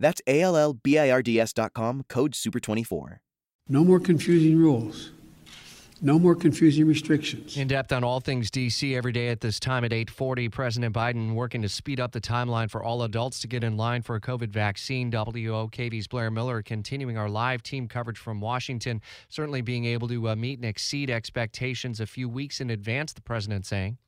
That's A L L B I R D S.com, code SUPER24. No more confusing rules. No more confusing restrictions. In depth on all things DC every day at this time at 8:40. President Biden working to speed up the timeline for all adults to get in line for a COVID vaccine. WOKV's Blair Miller continuing our live team coverage from Washington. Certainly being able to uh, meet and exceed expectations a few weeks in advance. The president saying.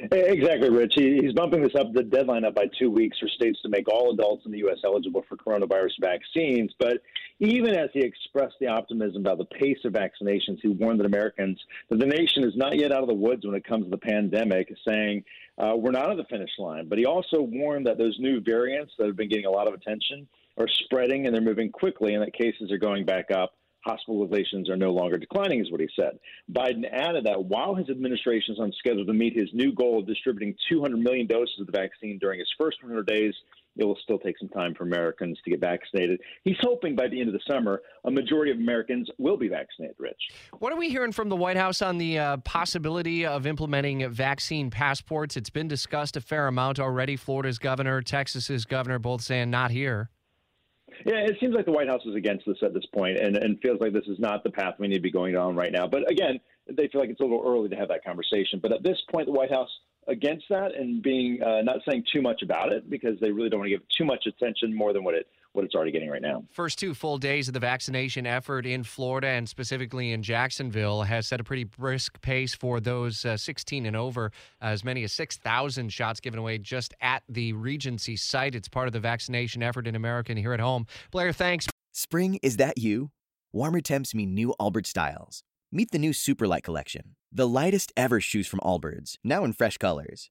Exactly, Rich. He's bumping this up the deadline up by two weeks for states to make all adults in the U.S. eligible for coronavirus vaccines. But even as he expressed the optimism about the pace of vaccinations, he warned that Americans that the nation is not yet out of the woods when it comes to the pandemic, saying uh, we're not at the finish line. But he also warned that those new variants that have been getting a lot of attention are spreading and they're moving quickly, and that cases are going back up hospitalizations are no longer declining, is what he said. Biden added that while his administration is on schedule to meet his new goal of distributing 200 million doses of the vaccine during his first 100 days, it will still take some time for Americans to get vaccinated. He's hoping by the end of the summer, a majority of Americans will be vaccinated, Rich. What are we hearing from the White House on the uh, possibility of implementing vaccine passports? It's been discussed a fair amount already. Florida's governor, Texas's governor, both saying not here. Yeah, it seems like the White House is against this at this point and, and feels like this is not the path we need to be going down right now. But again, they feel like it's a little early to have that conversation. But at this point, the White House against that and being uh, not saying too much about it because they really don't want to give too much attention more than what it what it's already getting right now. First two full days of the vaccination effort in Florida and specifically in Jacksonville has set a pretty brisk pace for those uh, 16 and over. As many as 6,000 shots given away just at the Regency site. It's part of the vaccination effort in America and here at home. Blair, thanks. Spring, is that you? Warmer temps mean new Allbirds styles. Meet the new Superlight collection, the lightest ever shoes from Allbirds, now in fresh colors.